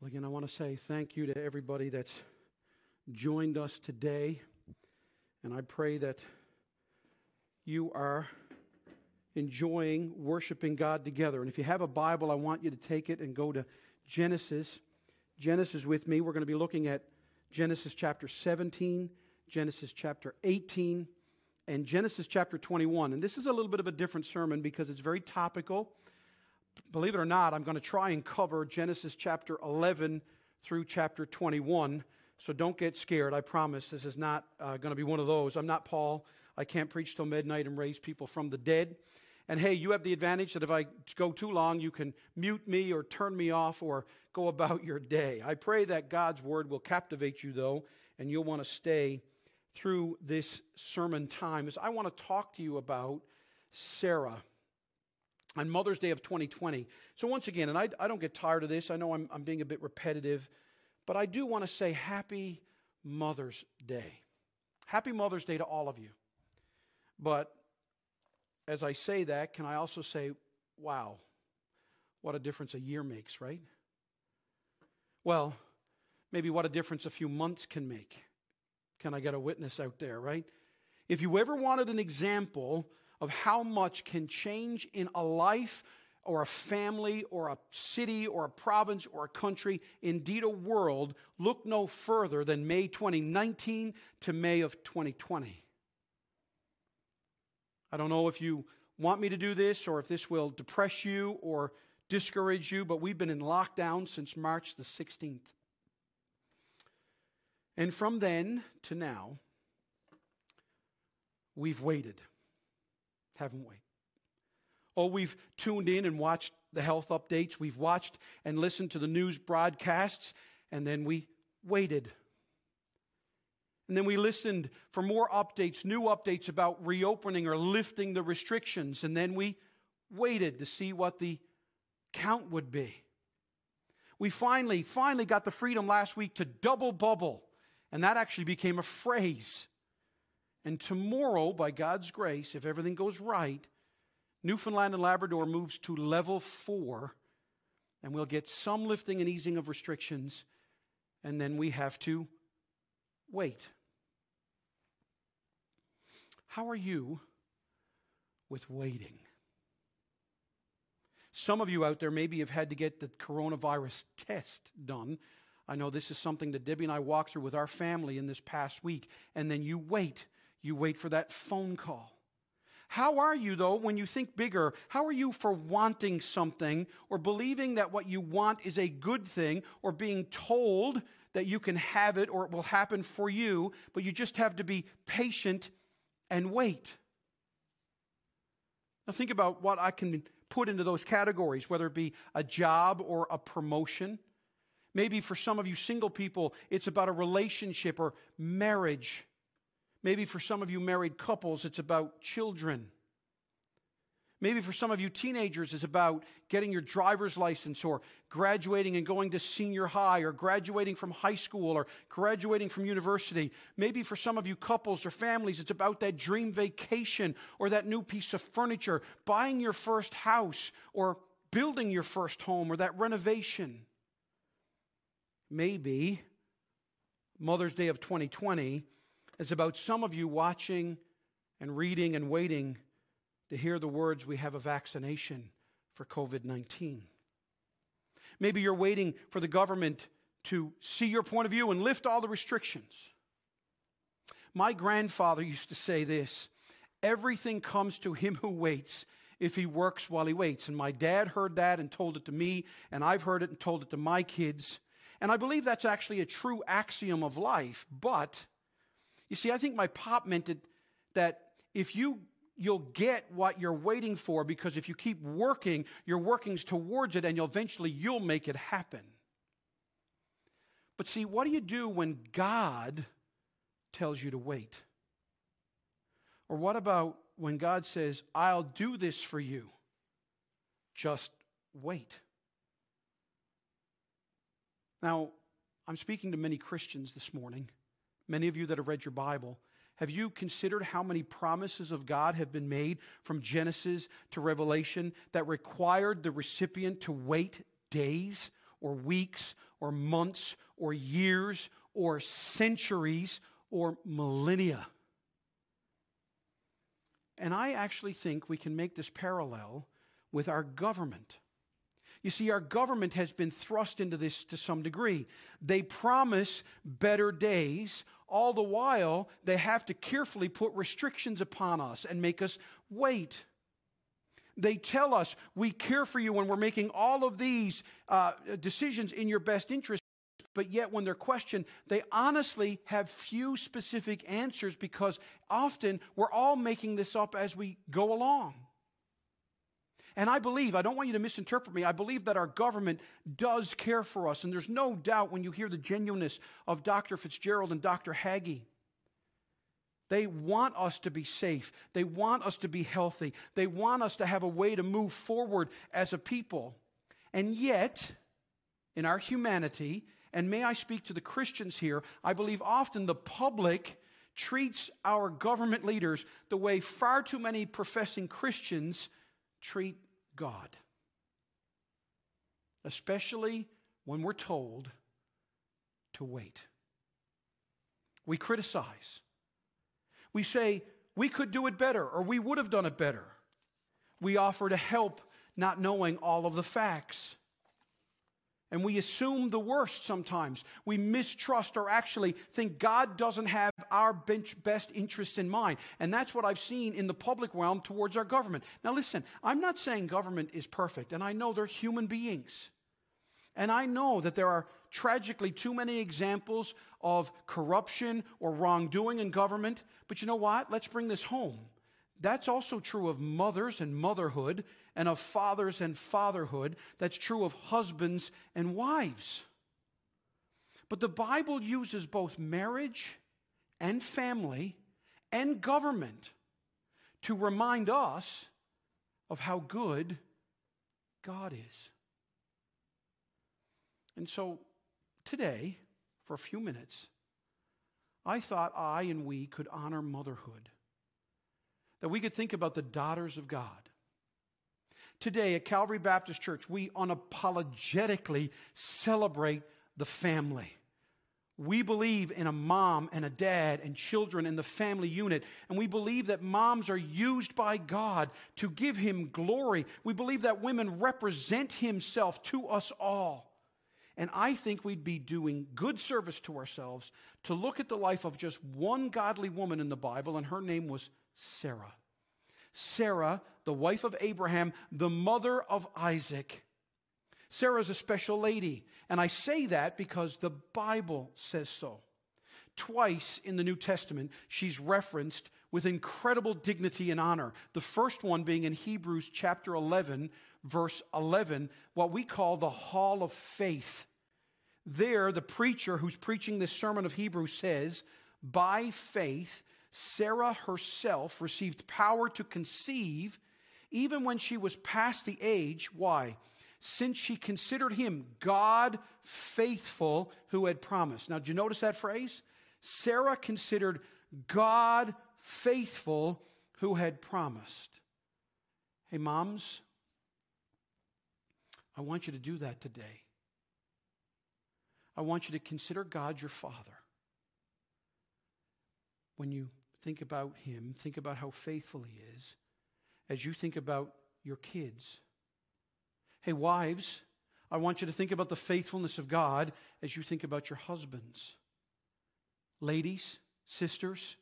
Well, again, I want to say thank you to everybody that's joined us today. And I pray that you are enjoying worshiping God together. And if you have a Bible, I want you to take it and go to Genesis. Genesis with me. We're going to be looking at Genesis chapter 17, Genesis chapter 18, and Genesis chapter 21. And this is a little bit of a different sermon because it's very topical believe it or not, I'm going to try and cover Genesis chapter 11 through chapter 21. So don't get scared. I promise this is not uh, going to be one of those. I'm not Paul. I can't preach till midnight and raise people from the dead. And hey, you have the advantage that if I go too long, you can mute me or turn me off or go about your day. I pray that God's word will captivate you, though, and you'll want to stay through this sermon time. As I want to talk to you about Sarah on Mother's Day of 2020. So, once again, and I, I don't get tired of this, I know I'm, I'm being a bit repetitive, but I do want to say Happy Mother's Day. Happy Mother's Day to all of you. But as I say that, can I also say, wow, what a difference a year makes, right? Well, maybe what a difference a few months can make. Can I get a witness out there, right? If you ever wanted an example of how much can change in a life or a family or a city or a province or a country, indeed a world, look no further than May 2019 to May of 2020. I don't know if you want me to do this or if this will depress you or discourage you, but we've been in lockdown since March the 16th. And from then to now, we've waited haven't we? Oh, we've tuned in and watched the health updates. We've watched and listened to the news broadcasts, and then we waited. And then we listened for more updates, new updates about reopening or lifting the restrictions. And then we waited to see what the count would be. We finally, finally got the freedom last week to double bubble. And that actually became a phrase. And tomorrow, by God's grace, if everything goes right, Newfoundland and Labrador moves to level four, and we'll get some lifting and easing of restrictions, and then we have to wait. How are you with waiting? Some of you out there maybe have had to get the coronavirus test done. I know this is something that Debbie and I walked through with our family in this past week, and then you wait you wait for that phone call. How are you, though, when you think bigger? How are you for wanting something or believing that what you want is a good thing or being told that you can have it or it will happen for you, but you just have to be patient and wait? Now, think about what I can put into those categories, whether it be a job or a promotion. Maybe for some of you single people, it's about a relationship or marriage. Maybe for some of you married couples, it's about children. Maybe for some of you teenagers, it's about getting your driver's license or graduating and going to senior high or graduating from high school or graduating from university. Maybe for some of you couples or families, it's about that dream vacation or that new piece of furniture, buying your first house or building your first home or that renovation. Maybe Mother's Day of 2020 is about some of you watching and reading and waiting to hear the words we have a vaccination for COVID 19. Maybe you're waiting for the government to see your point of view and lift all the restrictions. My grandfather used to say this everything comes to him who waits if he works while he waits. And my dad heard that and told it to me, and I've heard it and told it to my kids. And I believe that's actually a true axiom of life, but you see, I think my pop meant it, that if you you'll get what you're waiting for because if you keep working, you're working towards it and you'll eventually you'll make it happen. But see, what do you do when God tells you to wait? Or what about when God says, I'll do this for you? Just wait. Now, I'm speaking to many Christians this morning many of you that have read your Bible, have you considered how many promises of God have been made from Genesis to Revelation that required the recipient to wait days or weeks or months or years or centuries or millennia. And I actually think we can make this parallel with our government. You see, our government has been thrust into this to some degree. They promise better days, all the while, they have to carefully put restrictions upon us and make us wait. They tell us we care for you when we're making all of these uh, decisions in your best interest, but yet when they're questioned, they honestly have few specific answers because often we're all making this up as we go along. And I believe, I don't want you to misinterpret me, I believe that our government does care for us. And there's no doubt when you hear the genuineness of Dr. Fitzgerald and Dr. Haggie. They want us to be safe. They want us to be healthy. They want us to have a way to move forward as a people. And yet, in our humanity, and may I speak to the Christians here, I believe often the public treats our government leaders the way far too many professing Christians treat God. Especially when we're told to wait. We criticize. We say, we could do it better, or we would have done it better. We offer to help, not knowing all of the facts. And we assume the worst sometimes. We mistrust or actually think God doesn't have our best interests in mind. And that's what I've seen in the public realm towards our government. Now, listen, I'm not saying government is perfect, and I know they're human beings. And I know that there are tragically too many examples of corruption or wrongdoing in government. But you know what? Let's bring this home. That's also true of mothers and motherhood and of fathers and fatherhood. That's true of husbands and wives. But the Bible uses both marriage and family and government to remind us of how good God is. And so today, for a few minutes, I thought I and we could honor motherhood, that we could think about the daughters of God Today at Calvary Baptist Church, we unapologetically celebrate the family. We believe in a mom and a dad and children in the family unit. And we believe that moms are used by God to give Him glory. We believe that women represent Himself to us all. And I think we'd be doing good service to ourselves to look at the life of just one godly woman in the Bible, and her name was Sarah. Sarah, the wife of Abraham, the mother of Isaac. Sarah's a special lady, and I say that because the Bible says so. Twice in the New Testament, she's referenced with incredible dignity and honor. The first one being in Hebrews chapter 11, verse 11, what we call the Hall of Faith. There, the preacher who's preaching this sermon of Hebrews says, By faith, Sarah herself received power to conceive even when she was past the age. Why? Since she considered him God faithful who had promised. Now, did you notice that phrase? Sarah considered God faithful who had promised. Hey, moms, I want you to do that today. I want you to consider God your Father. When you think about him, think about how faithful he is as you think about your kids. Hey, wives, I want you to think about the faithfulness of God as you think about your husbands. Ladies, sisters,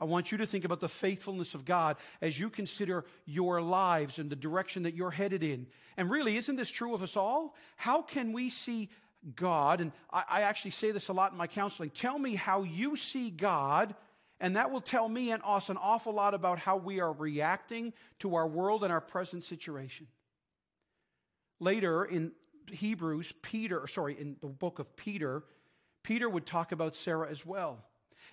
I want you to think about the faithfulness of God as you consider your lives and the direction that you're headed in. And really, isn't this true of us all? How can we see God? And I, I actually say this a lot in my counseling. Tell me how you see God and that will tell me and us an awful lot about how we are reacting to our world and our present situation. Later in Hebrews, Peter, sorry, in the book of Peter, Peter would talk about Sarah as well.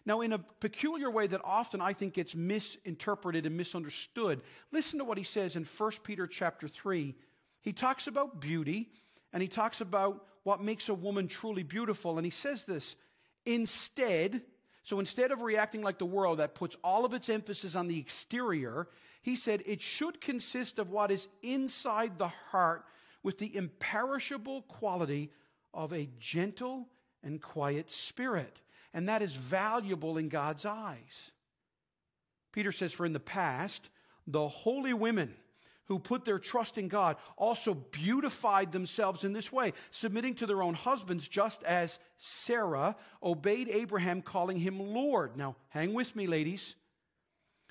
Now, in a peculiar way that often I think gets misinterpreted and misunderstood, listen to what he says in 1 Peter chapter 3. He talks about beauty and he talks about what makes a woman truly beautiful. And he says this instead, so instead of reacting like the world that puts all of its emphasis on the exterior, he said it should consist of what is inside the heart, with the imperishable quality of a gentle and quiet spirit. And that is valuable in God's eyes. Peter says, For in the past, the holy women who put their trust in God also beautified themselves in this way, submitting to their own husbands, just as Sarah obeyed Abraham, calling him Lord. Now, hang with me, ladies.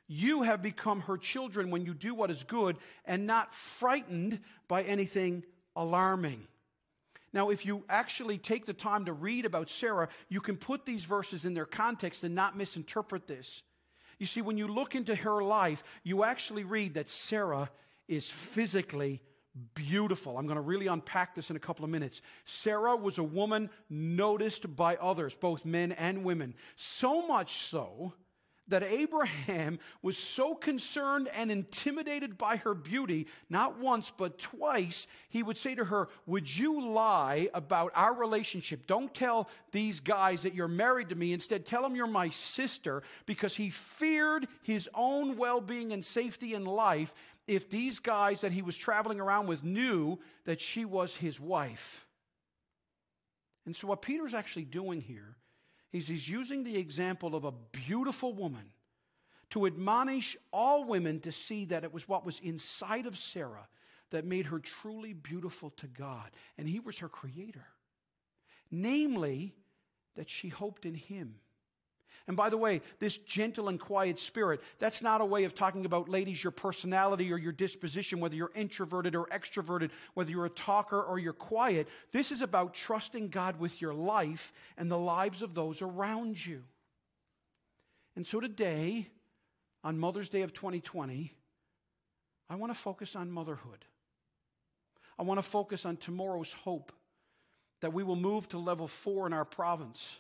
You have become her children when you do what is good and not frightened by anything alarming. Now, if you actually take the time to read about Sarah, you can put these verses in their context and not misinterpret this. You see, when you look into her life, you actually read that Sarah is physically beautiful. I'm going to really unpack this in a couple of minutes. Sarah was a woman noticed by others, both men and women. So much so that Abraham was so concerned and intimidated by her beauty, not once, but twice, he would say to her, Would you lie about our relationship? Don't tell these guys that you're married to me. Instead, tell them you're my sister, because he feared his own well being and safety in life if these guys that he was traveling around with knew that she was his wife. And so, what Peter's actually doing here He's, he's using the example of a beautiful woman to admonish all women to see that it was what was inside of Sarah that made her truly beautiful to God. And He was her creator. Namely, that she hoped in Him. And by the way, this gentle and quiet spirit, that's not a way of talking about, ladies, your personality or your disposition, whether you're introverted or extroverted, whether you're a talker or you're quiet. This is about trusting God with your life and the lives of those around you. And so today, on Mother's Day of 2020, I want to focus on motherhood. I want to focus on tomorrow's hope that we will move to level four in our province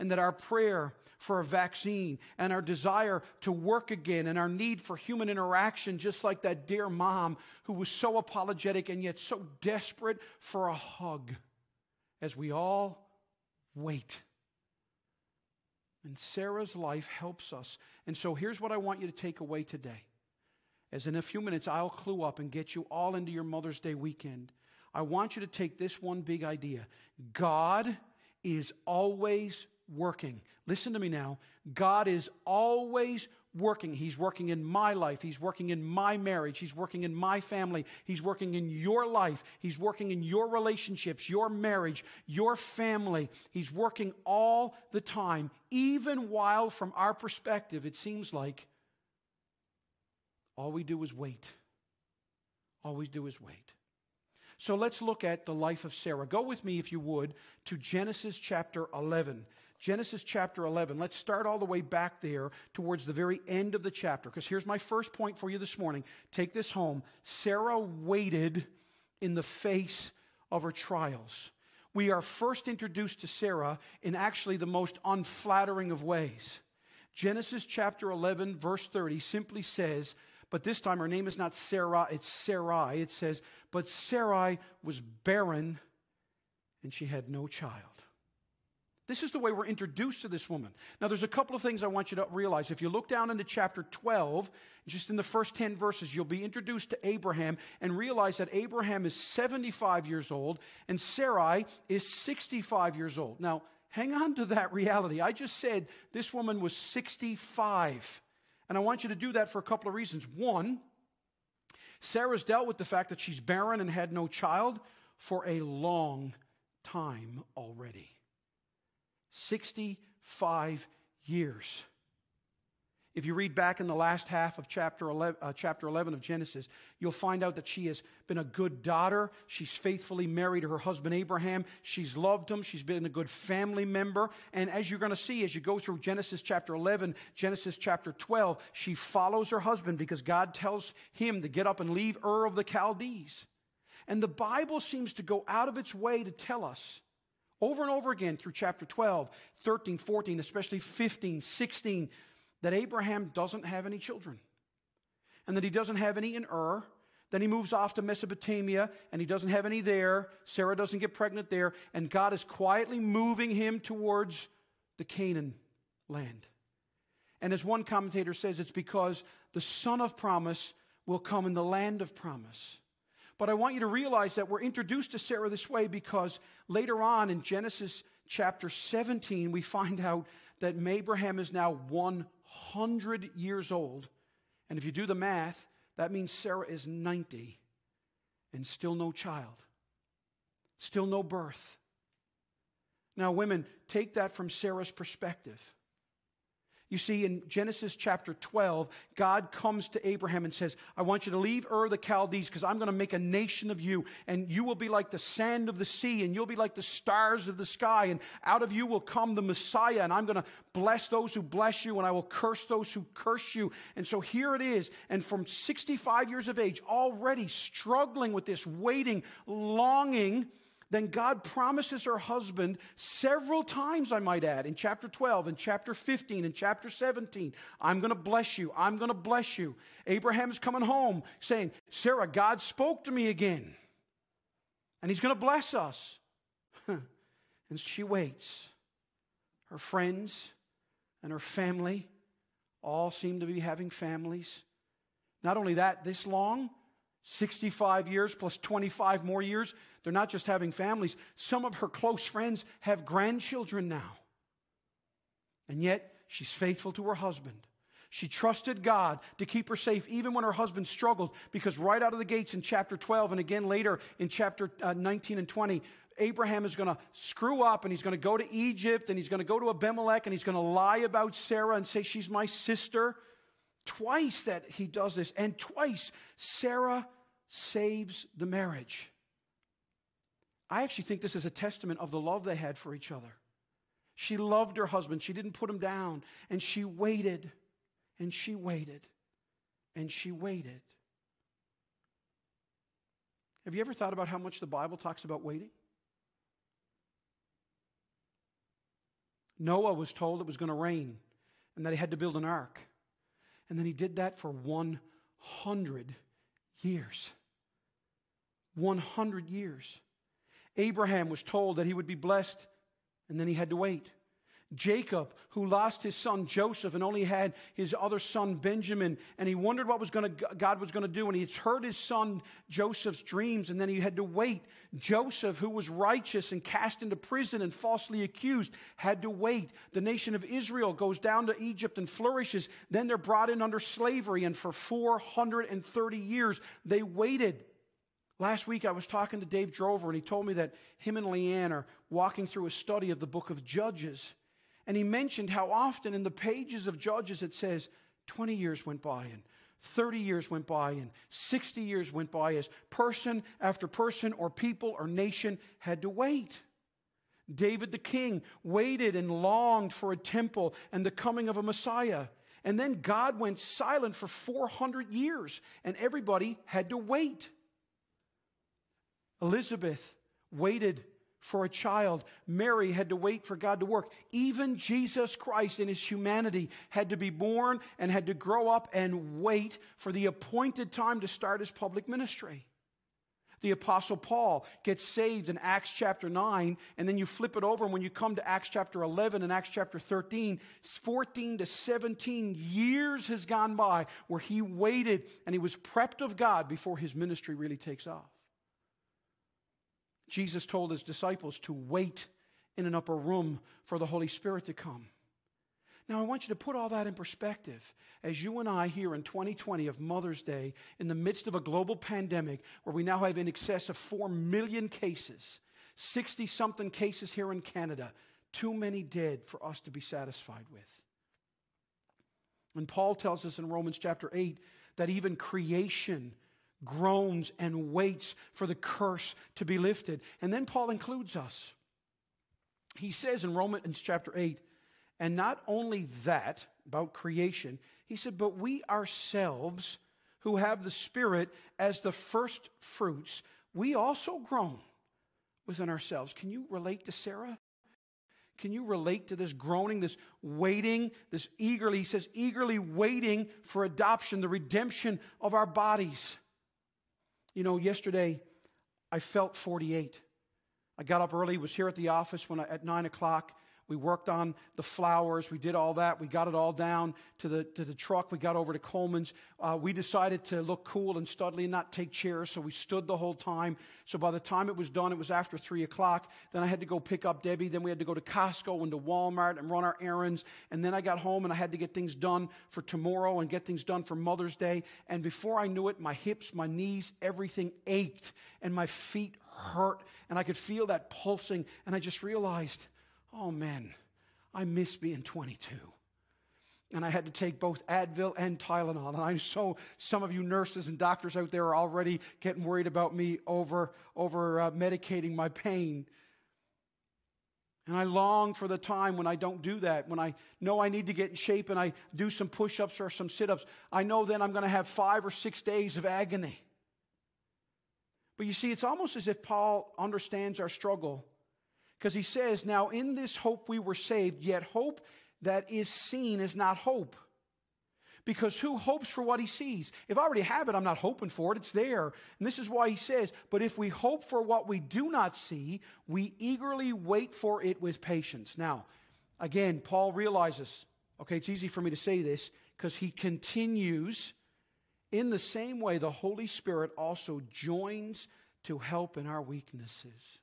and that our prayer for a vaccine and our desire to work again and our need for human interaction, just like that dear mom who was so apologetic and yet so desperate for a hug, as we all wait. And Sarah's life helps us. And so here's what I want you to take away today. As in a few minutes, I'll clue up and get you all into your Mother's Day weekend. I want you to take this one big idea God is always working. Listen to me now. God is always working. He's working in my life. He's working in my marriage. He's working in my family. He's working in your life. He's working in your relationships, your marriage, your family. He's working all the time, even while, from our perspective, it seems like all we do is wait. All we do is wait. So let's look at the life of Sarah. Go with me, if you would, to Genesis chapter 11. Genesis chapter 11. Let's start all the way back there towards the very end of the chapter. Because here's my first point for you this morning. Take this home. Sarah waited in the face of her trials. We are first introduced to Sarah in actually the most unflattering of ways. Genesis chapter 11, verse 30 simply says, but this time her name is not Sarah, it's Sarai. It says, But Sarai was barren and she had no child. This is the way we're introduced to this woman. Now, there's a couple of things I want you to realize. If you look down into chapter 12, just in the first 10 verses, you'll be introduced to Abraham and realize that Abraham is 75 years old and Sarai is 65 years old. Now, hang on to that reality. I just said this woman was 65. And I want you to do that for a couple of reasons. One, Sarah's dealt with the fact that she's barren and had no child for a long time already. 65 years. If you read back in the last half of chapter 11, uh, chapter 11 of Genesis, you'll find out that she has been a good daughter. She's faithfully married her husband Abraham. She's loved him. She's been a good family member. And as you're going to see, as you go through Genesis chapter 11, Genesis chapter 12, she follows her husband because God tells him to get up and leave Ur of the Chaldees. And the Bible seems to go out of its way to tell us over and over again through chapter 12, 13, 14, especially 15, 16, that Abraham doesn't have any children and that he doesn't have any in Ur. Then he moves off to Mesopotamia and he doesn't have any there. Sarah doesn't get pregnant there. And God is quietly moving him towards the Canaan land. And as one commentator says, it's because the son of promise will come in the land of promise. But I want you to realize that we're introduced to Sarah this way because later on in Genesis chapter 17, we find out that Abraham is now 100 years old. And if you do the math, that means Sarah is 90 and still no child, still no birth. Now, women, take that from Sarah's perspective. You see, in Genesis chapter 12, God comes to Abraham and says, I want you to leave Ur the Chaldees because I'm going to make a nation of you, and you will be like the sand of the sea, and you'll be like the stars of the sky, and out of you will come the Messiah, and I'm going to bless those who bless you, and I will curse those who curse you. And so here it is, and from 65 years of age, already struggling with this, waiting, longing then God promises her husband several times, I might add, in chapter 12, in chapter 15, in chapter 17, I'm going to bless you. I'm going to bless you. Abraham is coming home saying, Sarah, God spoke to me again, and he's going to bless us. and she waits. Her friends and her family all seem to be having families. Not only that, this long, 65 years plus 25 more years. They're not just having families. Some of her close friends have grandchildren now. And yet, she's faithful to her husband. She trusted God to keep her safe even when her husband struggled, because right out of the gates in chapter 12 and again later in chapter uh, 19 and 20, Abraham is going to screw up and he's going to go to Egypt and he's going to go to Abimelech and he's going to lie about Sarah and say she's my sister. Twice that he does this, and twice Sarah saves the marriage. I actually think this is a testament of the love they had for each other. She loved her husband, she didn't put him down, and she waited, and she waited, and she waited. Have you ever thought about how much the Bible talks about waiting? Noah was told it was going to rain and that he had to build an ark. And then he did that for 100 years. 100 years. Abraham was told that he would be blessed, and then he had to wait. Jacob, who lost his son Joseph and only had his other son Benjamin, and he wondered what was going to, God was going to do, and he heard his son Joseph's dreams, and then he had to wait. Joseph, who was righteous and cast into prison and falsely accused, had to wait. The nation of Israel goes down to Egypt and flourishes. Then they're brought in under slavery, and for 430 years they waited. Last week I was talking to Dave Drover, and he told me that him and Leanne are walking through a study of the book of Judges. And he mentioned how often in the pages of Judges it says 20 years went by and 30 years went by and 60 years went by as person after person or people or nation had to wait. David the king waited and longed for a temple and the coming of a Messiah. And then God went silent for 400 years and everybody had to wait. Elizabeth waited for a child. Mary had to wait for God to work. Even Jesus Christ in his humanity had to be born and had to grow up and wait for the appointed time to start his public ministry. The Apostle Paul gets saved in Acts chapter 9, and then you flip it over, and when you come to Acts chapter 11 and Acts chapter 13, 14 to 17 years has gone by where he waited and he was prepped of God before his ministry really takes off. Jesus told his disciples to wait in an upper room for the Holy Spirit to come. Now, I want you to put all that in perspective as you and I here in 2020 of Mother's Day, in the midst of a global pandemic where we now have in excess of 4 million cases, 60 something cases here in Canada, too many dead for us to be satisfied with. And Paul tells us in Romans chapter 8 that even creation groans and waits for the curse to be lifted. And then Paul includes us. He says in Romans chapter 8, and not only that about creation, he said, but we ourselves who have the Spirit as the first fruits, we also groan within ourselves. Can you relate to Sarah? Can you relate to this groaning, this waiting, this eagerly, he says, eagerly waiting for adoption, the redemption of our bodies? You know, yesterday I felt 48. I got up early, was here at the office when I, at 9 o'clock We worked on the flowers. We did all that. We got it all down to the, to the truck. We got over to Coleman's. Uh, we decided to look cool and studly and not take chairs, so we stood the whole time. So by the time it was done, it was after 3 o'clock. Then I had to go pick up Debbie. Then we had to go to Costco and to Walmart and run our errands. And then I got home and I had to get things done for tomorrow and get things done for Mother's Day. And before I knew it, my hips, my knees, everything ached and my feet hurt. And I could feel that pulsing. And I just realized – oh man, I miss being 22. And I had to take both Advil and Tylenol. And I know some of you nurses and doctors out there are already getting worried about me over, over uh, medicating my pain. And I long for the time when I don't do that, when I know I need to get in shape and I do some push ups or some sit ups. I know then I'm going to have five or six days of agony. But you see, it's almost as if Paul understands our struggle because he says, Now in this hope we were saved, yet hope that is seen is not hope. Because who hopes for what he sees? If I already have it, I'm not hoping for it. It's there. And this is why he says, But if we hope for what we do not see, we eagerly wait for it with patience. Now, again, Paul realizes, okay, it's easy for me to say this because he continues in the same way the Holy Spirit also joins to help in our weaknesses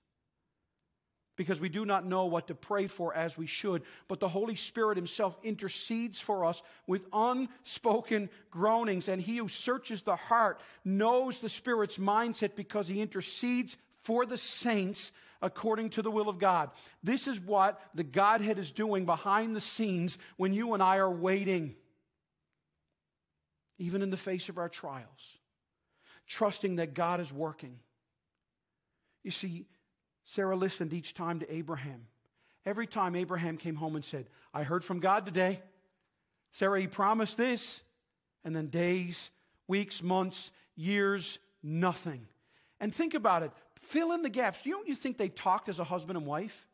because we do not know what to pray for as we should. But the Holy Spirit Himself intercedes for us with unspoken groanings. And He who searches the heart knows the Spirit's mindset because He intercedes for the saints according to the will of God. This is what the Godhead is doing behind the scenes when you and I are waiting, even in the face of our trials, trusting that God is working. You see, Sarah listened each time to Abraham. Every time Abraham came home and said, I heard from God today. Sarah, he promised this. And then days, weeks, months, years, nothing. And think about it. Fill in the gaps. Do you know you think they talked as a husband and wife?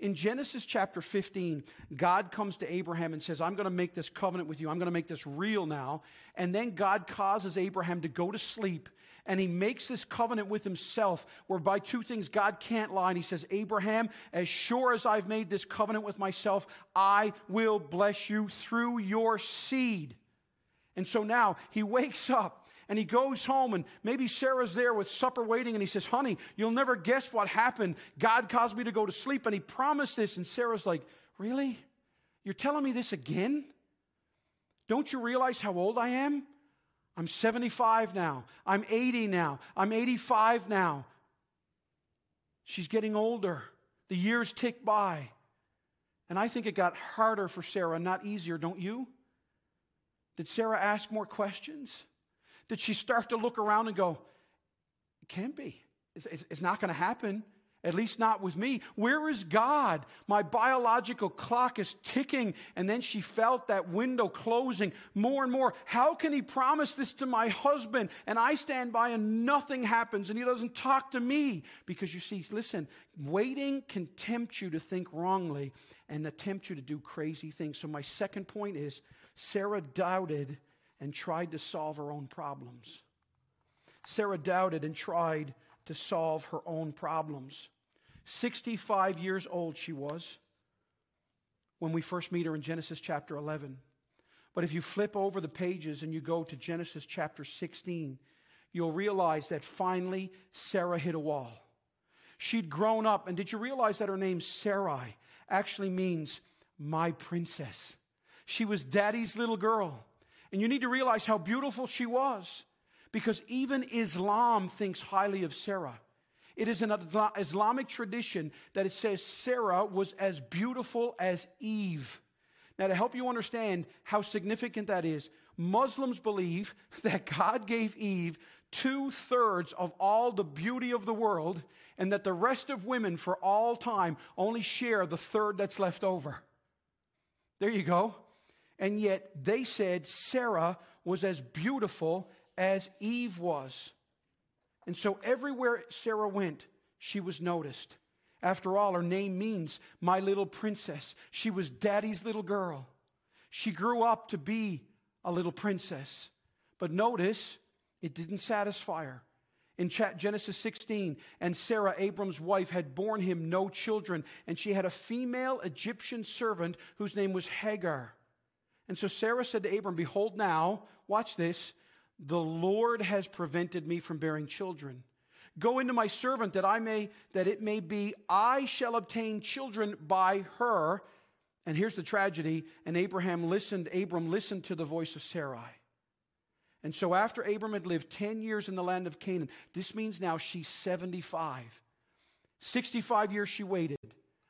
In Genesis chapter 15, God comes to Abraham and says, I'm going to make this covenant with you. I'm going to make this real now. And then God causes Abraham to go to sleep and he makes this covenant with himself whereby two things God can't lie. And he says, Abraham, as sure as I've made this covenant with myself, I will bless you through your seed. And so now he wakes up and he goes home and maybe Sarah's there with supper waiting and he says, Honey, you'll never guess what happened. God caused me to go to sleep and he promised this. And Sarah's like, Really? You're telling me this again? Don't you realize how old I am? I'm 75 now. I'm 80 now. I'm 85 now. She's getting older. The years tick by. And I think it got harder for Sarah, not easier, don't you? Did Sarah ask more questions? Did she start to look around and go, It can't be. It's, it's, it's not going to happen. At least not with me. Where is God? My biological clock is ticking. And then she felt that window closing more and more. How can he promise this to my husband? And I stand by and nothing happens and he doesn't talk to me. Because you see, listen, waiting can tempt you to think wrongly and tempt you to do crazy things. So my second point is Sarah doubted and tried to solve her own problems. Sarah doubted and tried to solve her own problems. 65 years old she was when we first meet her in Genesis chapter 11. But if you flip over the pages and you go to Genesis chapter 16, you'll realize that finally Sarah hit a wall. She'd grown up, and did you realize that her name Sarai actually means my princess? She was daddy's little girl. And you need to realize how beautiful she was because even Islam thinks highly of Sarah. It is an Islamic tradition that it says Sarah was as beautiful as Eve. Now, to help you understand how significant that is, Muslims believe that God gave Eve two thirds of all the beauty of the world, and that the rest of women for all time only share the third that's left over. There you go and yet they said Sarah was as beautiful as Eve was. And so everywhere Sarah went, she was noticed. After all, her name means my little princess. She was daddy's little girl. She grew up to be a little princess. But notice, it didn't satisfy her. In Genesis 16, and Sarah, Abram's wife, had borne him no children, and she had a female Egyptian servant whose name was Hagar. And so Sarah said to Abram, Behold, now, watch this, the Lord has prevented me from bearing children. Go into my servant that I may, that it may be, I shall obtain children by her. And here's the tragedy. And Abraham listened, Abram listened to the voice of Sarai. And so after Abram had lived 10 years in the land of Canaan, this means now she's 75. 65 years she waited.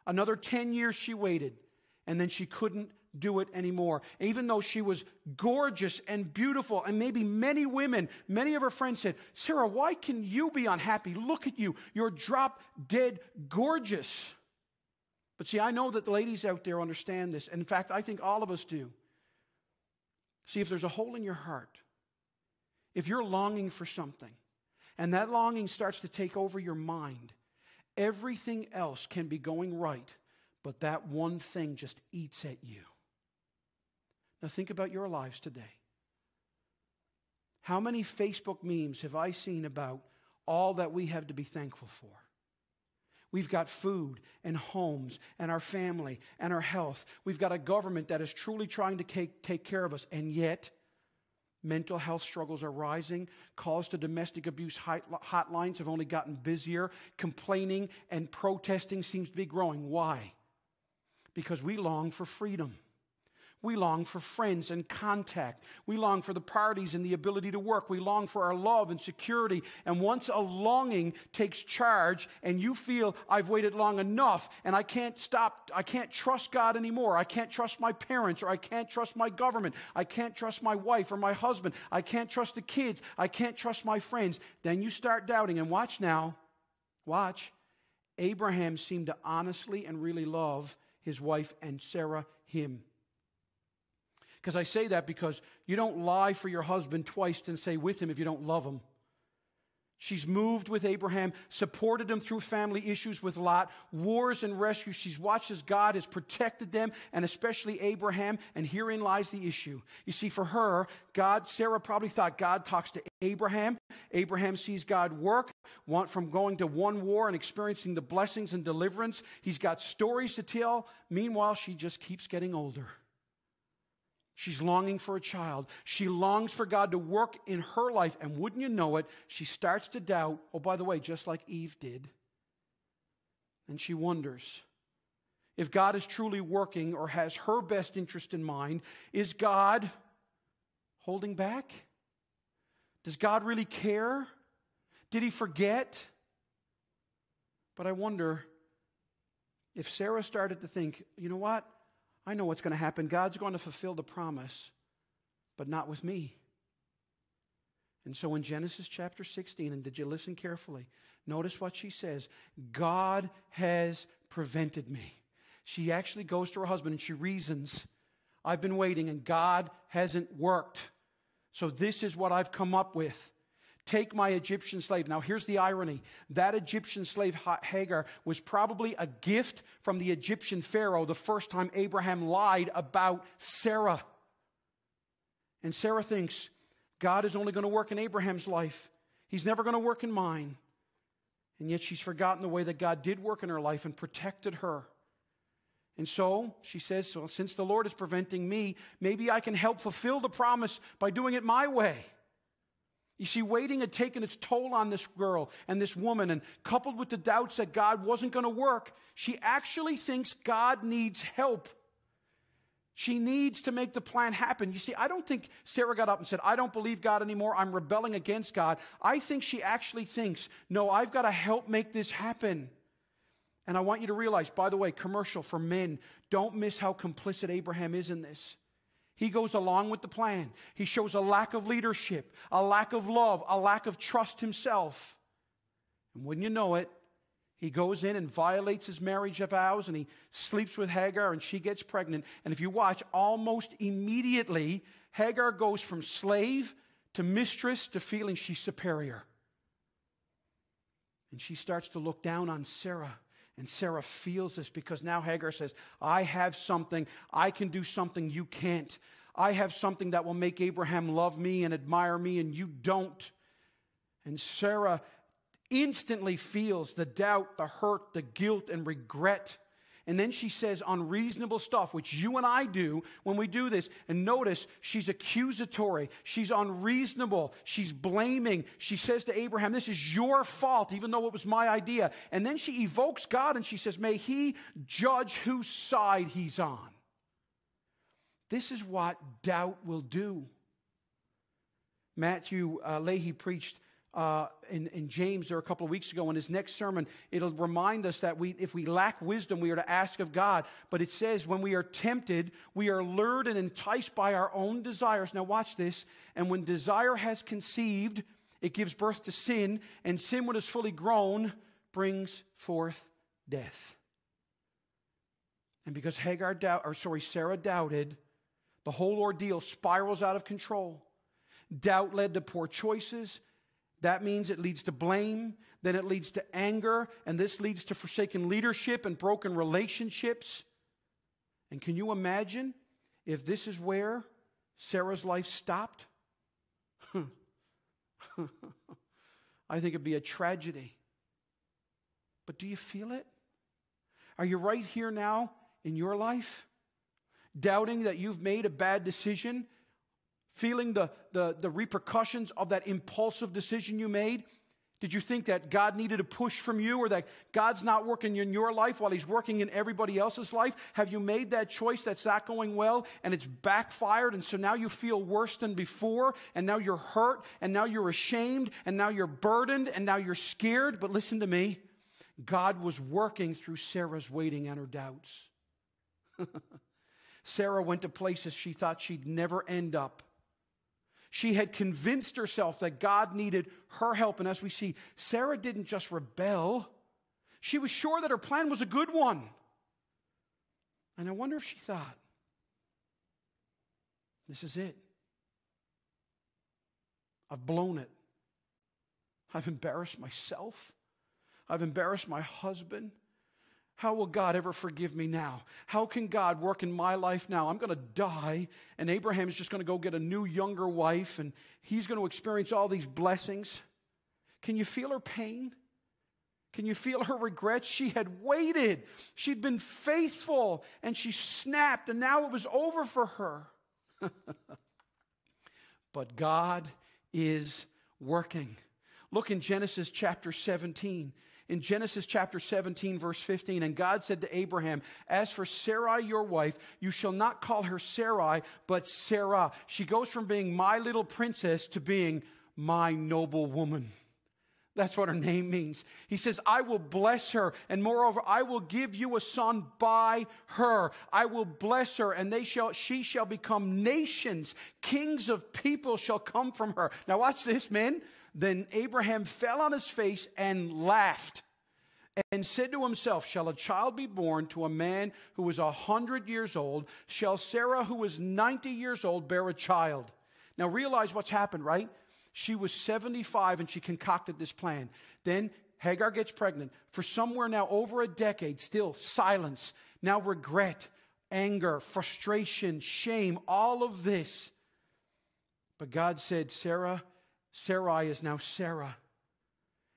Another 10 years she waited. And then she couldn't do it anymore. Even though she was gorgeous and beautiful, and maybe many women, many of her friends said, Sarah, why can you be unhappy? Look at you. You're drop dead gorgeous. But see, I know that the ladies out there understand this. And in fact, I think all of us do. See, if there's a hole in your heart, if you're longing for something and that longing starts to take over your mind, everything else can be going right, but that one thing just eats at you. Now, think about your lives today. How many Facebook memes have I seen about all that we have to be thankful for? We've got food and homes and our family and our health. We've got a government that is truly trying to take, care of us, and yet Mental health struggles are rising. Calls to domestic abuse hotlines have only gotten busier. Complaining and protesting seems to be growing. Why? Because we long for freedom. We long for friends and contact. We long for the parties and the ability to work. We long for our love and security. And once a longing takes charge and you feel I've waited long enough and I can't stop, I can't trust God anymore. I can't trust my parents or I can't trust my government. I can't trust my wife or my husband. I can't trust the kids. I can't trust my friends. Then you start doubting. And watch now, watch. Abraham seemed to honestly and really love his wife and Sarah him. Because I say that because you don't lie for your husband twice and stay with him if you don't love him. She's moved with Abraham, supported him through family issues with Lot, wars and rescues. She's watched as God has protected them, and especially Abraham, and herein lies the issue. You see, for her, God, Sarah probably thought God talks to Abraham. Abraham sees God work, want from going to one war and experiencing the blessings and deliverance. He's got stories to tell. Meanwhile, she just keeps getting older. She's longing for a child. She longs for God to work in her life. And wouldn't you know it, she starts to doubt. Oh, by the way, just like Eve did. And she wonders if God is truly working or has her best interest in mind. Is God holding back? Does God really care? Did he forget? But I wonder if Sarah started to think, you know what? I know what's going to happen. God's going to fulfill the promise, but not with me. And so in Genesis chapter 16, and did you listen carefully? Notice what she says God has prevented me. She actually goes to her husband and she reasons, I've been waiting and God hasn't worked. So this is what I've come up with. Take my Egyptian slave. Now, here's the irony that Egyptian slave, Hagar, was probably a gift from the Egyptian Pharaoh the first time Abraham lied about Sarah. And Sarah thinks God is only going to work in Abraham's life, He's never going to work in mine. And yet she's forgotten the way that God did work in her life and protected her. And so she says, well, since the Lord is preventing me, maybe I can help fulfill the promise by doing it my way. You see, waiting had taken its toll on this girl and this woman, and coupled with the doubts that God wasn't going to work, she actually thinks God needs help. She needs to make the plan happen. You see, I don't think Sarah got up and said, I don't believe God anymore. I'm rebelling against God. I think she actually thinks, no, I've got to help make this happen. And I want you to realize, by the way, commercial for men, don't miss how complicit Abraham is in this. He goes along with the plan. He shows a lack of leadership, a lack of love, a lack of trust himself. And wouldn't you know it, he goes in and violates his marriage vows and he sleeps with Hagar and she gets pregnant. And if you watch, almost immediately, Hagar goes from slave to mistress to feeling she's superior. And she starts to look down on Sarah. And Sarah feels this because now Hagar says, I have something, I can do something you can't. I have something that will make Abraham love me and admire me, and you don't. And Sarah instantly feels the doubt, the hurt, the guilt, and regret. And then she says unreasonable stuff, which you and I do when we do this. And notice she's accusatory. She's unreasonable. She's blaming. She says to Abraham, This is your fault, even though it was my idea. And then she evokes God and she says, May he judge whose side he's on. This is what doubt will do. Matthew uh, Leahy preached uh, in, in, James there a couple of weeks ago in his next sermon. It'll remind us that we, if we lack wisdom, we are to ask of God. But it says, when we are tempted, we are lured and enticed by our own desires. Now, watch this. And when desire has conceived, it gives birth to sin, and sin, when it is fully grown, brings forth death. And because Hagar doubt, or sorry, Sarah doubted, the whole ordeal spirals out of control. Doubt led to poor choices. That means it leads to blame, then it leads to anger, and this leads to forsaken leadership and broken relationships. And can you imagine if this is where Sarah's life stopped? I think it'd be a tragedy. But do you feel it? Are you right here now in your life? Doubting that you've made a bad decision feeling the, the, the repercussions of that impulsive decision you made? Did you think that God needed a push from you or that God's not working in your life while He's working in everybody else's life? Have you made that choice that's not going well and it's backfired and so now you feel worse than before and now you're hurt and now you're ashamed and now you're burdened and now you're scared? But listen to me God was working through Sarah's waiting and her doubts. Sarah went to places she thought she'd never end up. She had convinced herself that God needed her help. And as we see, Sarah didn't just rebel, she was sure that her plan was a good one. And I wonder if she thought, this is it. I've blown it. I've embarrassed myself. I've embarrassed my husband. How will God ever forgive me now? How can God work in my life now? I'm going to die, and Abraham is just going to go get a new, younger wife, and he's going to experience all these blessings. Can you feel her pain? Can you feel her regrets? She had waited, she'd been faithful, and she snapped, and now it was over for her. but God is working. Look in Genesis chapter 17 in Genesis chapter 17, verse 15. And God said to Abraham, As for Sarai, your wife, you shall not call her Sarai, but Sarah. She goes from being my little princess to being my noble woman. That's what her name means. He says, I will bless her, and moreover, I will give you a son by her. I will bless her, and they shall, she shall become nations. Kings of people shall come from her. Now, watch this, men. Then Abraham fell on his face and laughed and said to himself, Shall a child be born to a man who is a hundred years old? Shall Sarah, who is 90 years old, bear a child? Now realize what's happened, right? She was 75 and she concocted this plan. Then Hagar gets pregnant. For somewhere now over a decade, still silence, now regret, anger, frustration, shame, all of this. But God said, Sarah, Sarai is now Sarah.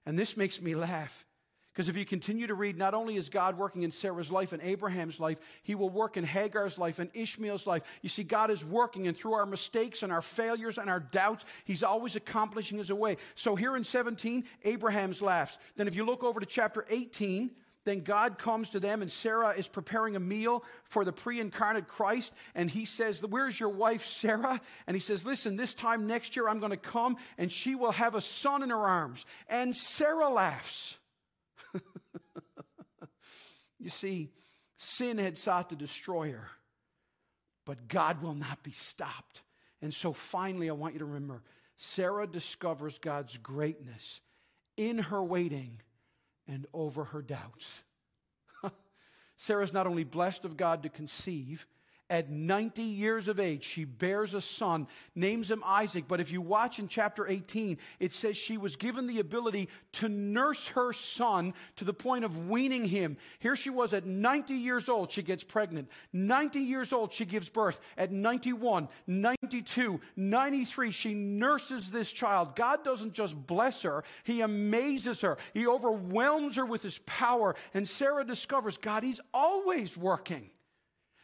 And this makes me laugh. Because if you continue to read, not only is God working in Sarah's life and Abraham's life, He will work in Hagar's life and Ishmael's life. You see, God is working, and through our mistakes and our failures and our doubts, He's always accomplishing His way. So here in 17, Abraham's laughs. Then if you look over to chapter 18, then God comes to them, and Sarah is preparing a meal for the pre incarnate Christ. And he says, Where's your wife, Sarah? And he says, Listen, this time next year I'm going to come, and she will have a son in her arms. And Sarah laughs. you see, sin had sought to destroy her, but God will not be stopped. And so finally, I want you to remember Sarah discovers God's greatness in her waiting and over her doubts. Sarah's not only blessed of God to conceive, At 90 years of age, she bears a son, names him Isaac. But if you watch in chapter 18, it says she was given the ability to nurse her son to the point of weaning him. Here she was at 90 years old, she gets pregnant. 90 years old, she gives birth. At 91, 92, 93, she nurses this child. God doesn't just bless her, He amazes her, He overwhelms her with His power. And Sarah discovers God, He's always working.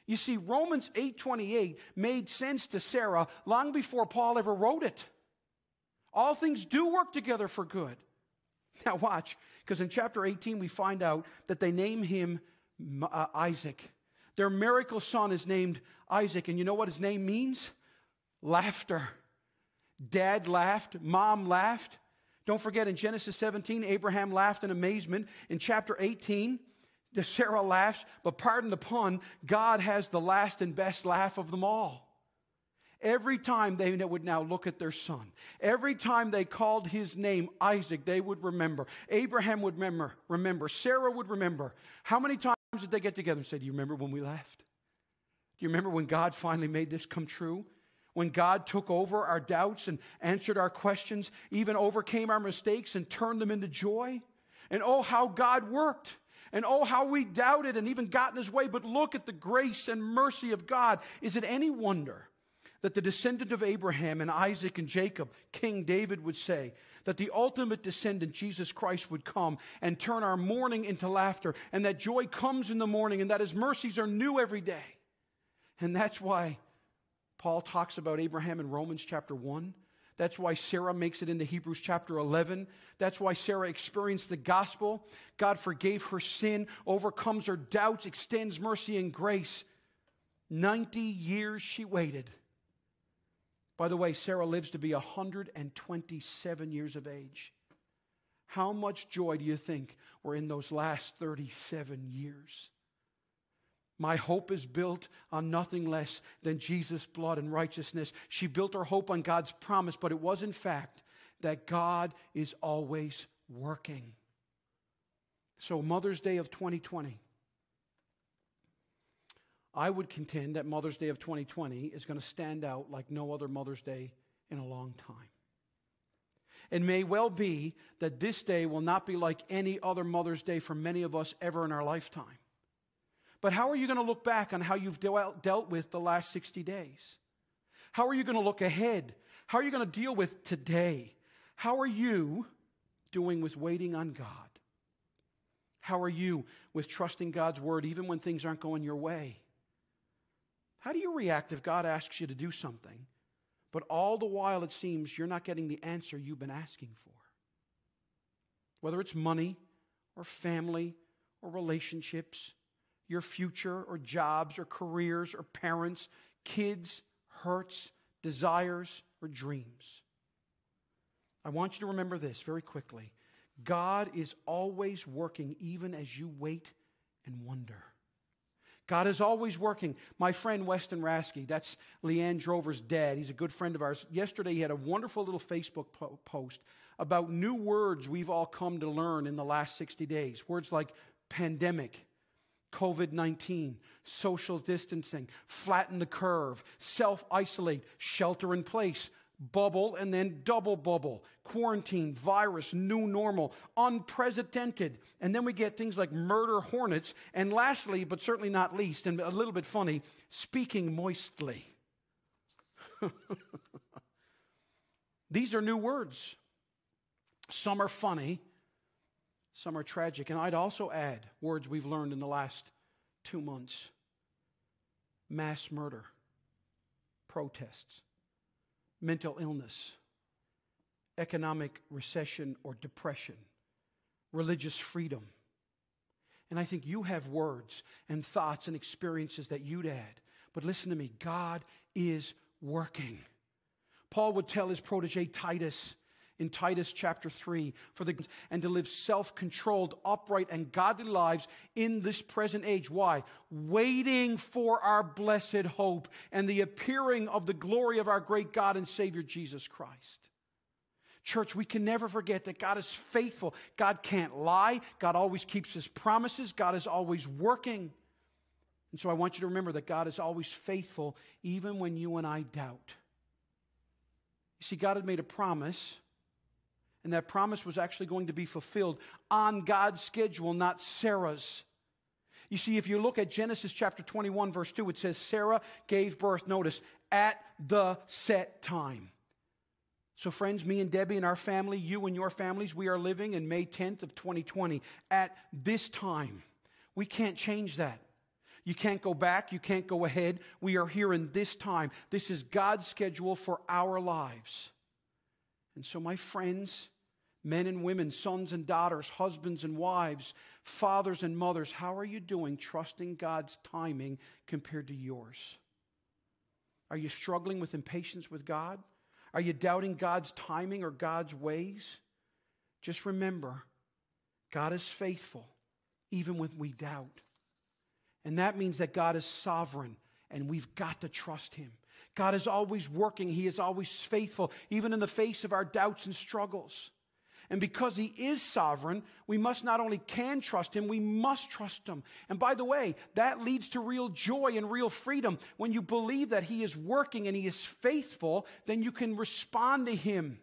You see, Romans 8:28 made sense to Sarah long before Paul ever wrote it. All things do work together for good. Now watch, because in chapter 18 we find out that they name him uh, Isaac. Their miracle son is named Isaac, and you know what his name means? Laughter. Dad laughed, mom laughed. Don't forget in Genesis 17, Abraham laughed in amazement. In chapter 18, Sarah laughs, but pardon the pun, God has the last and best laugh of them all. Every time they would now look at their son, every time they called his name Isaac, they would remember. Abraham would remember, remember. Sarah would remember. How many times did they get together and say, Do you remember when we laughed? Do you remember when God finally made this come true? When God took over our doubts and answered our questions, even overcame our mistakes and turned them into joy? And oh, how God worked. And oh, how we doubted and even got in his way. But look at the grace and mercy of God. Is it any wonder that the descendant of Abraham and Isaac and Jacob, King David would say, that the ultimate descendant, Jesus Christ, would come and turn our mourning into laughter, and that joy comes in the morning, and that his mercies are new every day. And that's why Paul talks about Abraham in Romans chapter 1. That's why Sarah makes it into Hebrews chapter 11. That's why Sarah experienced the gospel. God forgave her sin, overcomes her doubts, extends mercy and grace. 90 years she waited. By the way, Sarah lives to be 127 years of age. How much joy do you think were in those last 37 years? My hope is built on nothing less than Jesus' blood and righteousness. She built her hope on God's promise, but it was in fact that God is always working. So, Mother's Day of 2020. I would contend that Mother's Day of 2020 is going to stand out like no other Mother's Day in a long time. It may well be that this day will not be like any other Mother's Day for many of us ever in our lifetime. But how are you going to look back on how you've dealt with the last 60 days? How are you going to look ahead? How are you going to deal with today? How are you doing with waiting on God? How are you with trusting God's word even when things aren't going your way? How do you react if God asks you to do something, but all the while it seems you're not getting the answer you've been asking for? Whether it's money or family or relationships, your future or jobs or careers or parents, kids, hurts, desires, or dreams. I want you to remember this very quickly. God is always working even as you wait and wonder. God is always working. My friend Weston Rasky, that's Leanne Drover's dad, he's a good friend of ours. Yesterday he had a wonderful little Facebook po- post about new words we've all come to learn in the last 60 days. Words like pandemic, COVID 19, social distancing, flatten the curve, self isolate, shelter in place, bubble and then double bubble, quarantine, virus, new normal, unprecedented. And then we get things like murder hornets. And lastly, but certainly not least, and a little bit funny, speaking moistly. These are new words. Some are funny, some are tragic. And I'd also add words we've learned in the last two months mass murder, protests, mental illness, economic recession or depression, religious freedom. And I think you have words and thoughts and experiences that you'd add. But listen to me God is working. Paul would tell his protege Titus, in Titus chapter 3 for the and to live self-controlled, upright and godly lives in this present age. Why? Waiting for our blessed hope and the appearing of the glory of our great God and Savior Jesus Christ. Church, we can never forget that God is faithful. God can't lie. God always keeps his promises. God is always working. And so I want you to remember that God is always faithful, even when you and I doubt. You see, God had made a promise, and that promise was actually going to be fulfilled on God's schedule, not Sarah's. You see, if you look at Genesis chapter 21, verse 2, it says, Sarah gave birth, notice, at the set time. So, friends, me and Debbie and our family, you and your families, we are living in May 10th of 2020 at this time. We can't change that. You can't go back. You can't go ahead. We are here in this time. This is God's schedule for our lives. And so, my friends, men and women, sons and daughters, husbands and wives, fathers and mothers, how are you doing trusting God's timing compared to yours? Are you struggling with impatience with God? Are you doubting God's timing or God's ways? Just remember, God is faithful even when we doubt. And that means that God is sovereign and we've got to trust Him. God is always working, He is always faithful, even in the face of our doubts and struggles. And because he is sovereign, we must not only can trust him, we must trust him. And by the way, that leads to real joy and real freedom. When you believe that he is working and he is faithful, then you can respond to him.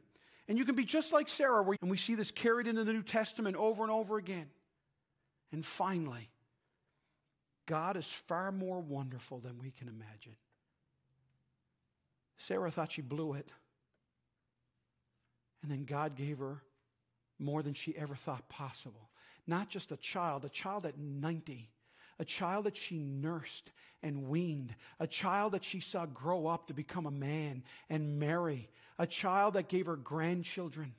And you can be just like Sarah, and we see this carried into the New Testament over and over again. And finally, God is far more wonderful than we can imagine. Sarah thought she blew it. And then God gave her more than she ever thought possible. Not just a child, a child at 90, a child that she nursed and weaned, a child that she saw grow up to become a man and marry, a child that gave her grandchildren.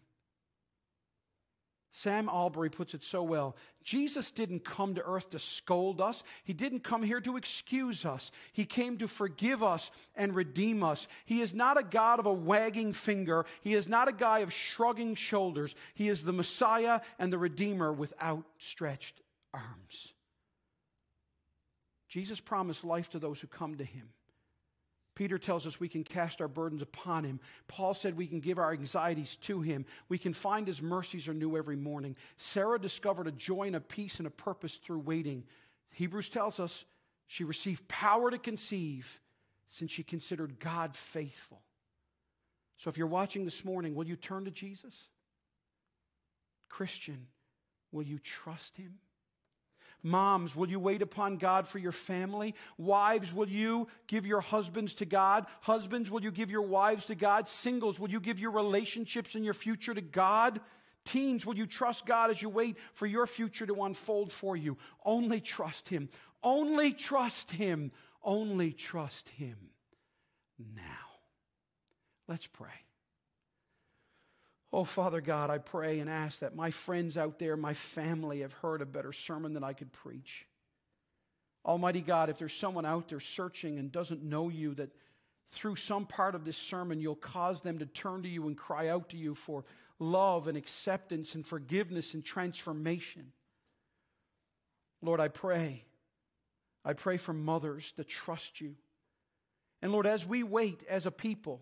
Sam Allberry puts it so well. Jesus didn't come to earth to scold us. He didn't come here to excuse us. He came to forgive us and redeem us. He is not a God of a wagging finger. He is not a guy of shrugging shoulders. He is the Messiah and the Redeemer with outstretched arms. Jesus promised life to those who come to him. Peter tells us we can cast our burdens upon him. Paul said we can give our anxieties to him. We can find his mercies are new every morning. Sarah discovered a joy and a peace and a purpose through waiting. Hebrews tells us she received power to conceive since she considered God faithful. So if you're watching this morning, will you turn to Jesus? Christian, will you trust him? Moms, will you wait upon God for your family? Wives, will you give your husbands to God? Husbands, will you give your wives to God? Singles, will you give your relationships and your future to God? Teens, will you trust God as you wait for your future to unfold for you? Only trust Him. Only trust Him. Only trust Him now. Let's pray. Oh, Father God, I pray and ask that my friends out there, my family, have heard a better sermon than I could preach. Almighty God, if there's someone out there searching and doesn't know you, that through some part of this sermon you'll cause them to turn to you and cry out to you for love and acceptance and forgiveness and transformation. Lord, I pray. I pray for mothers to trust you. And Lord, as we wait as a people,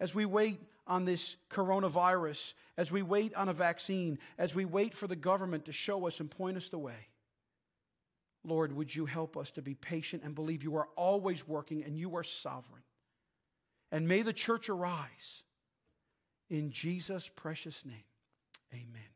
as we wait on this coronavirus, as we wait on a vaccine, as we wait for the government to show us and point us the way. Lord, would you help us to be patient and believe you are always working and you are sovereign. And may the church arise. In Jesus' precious name, amen.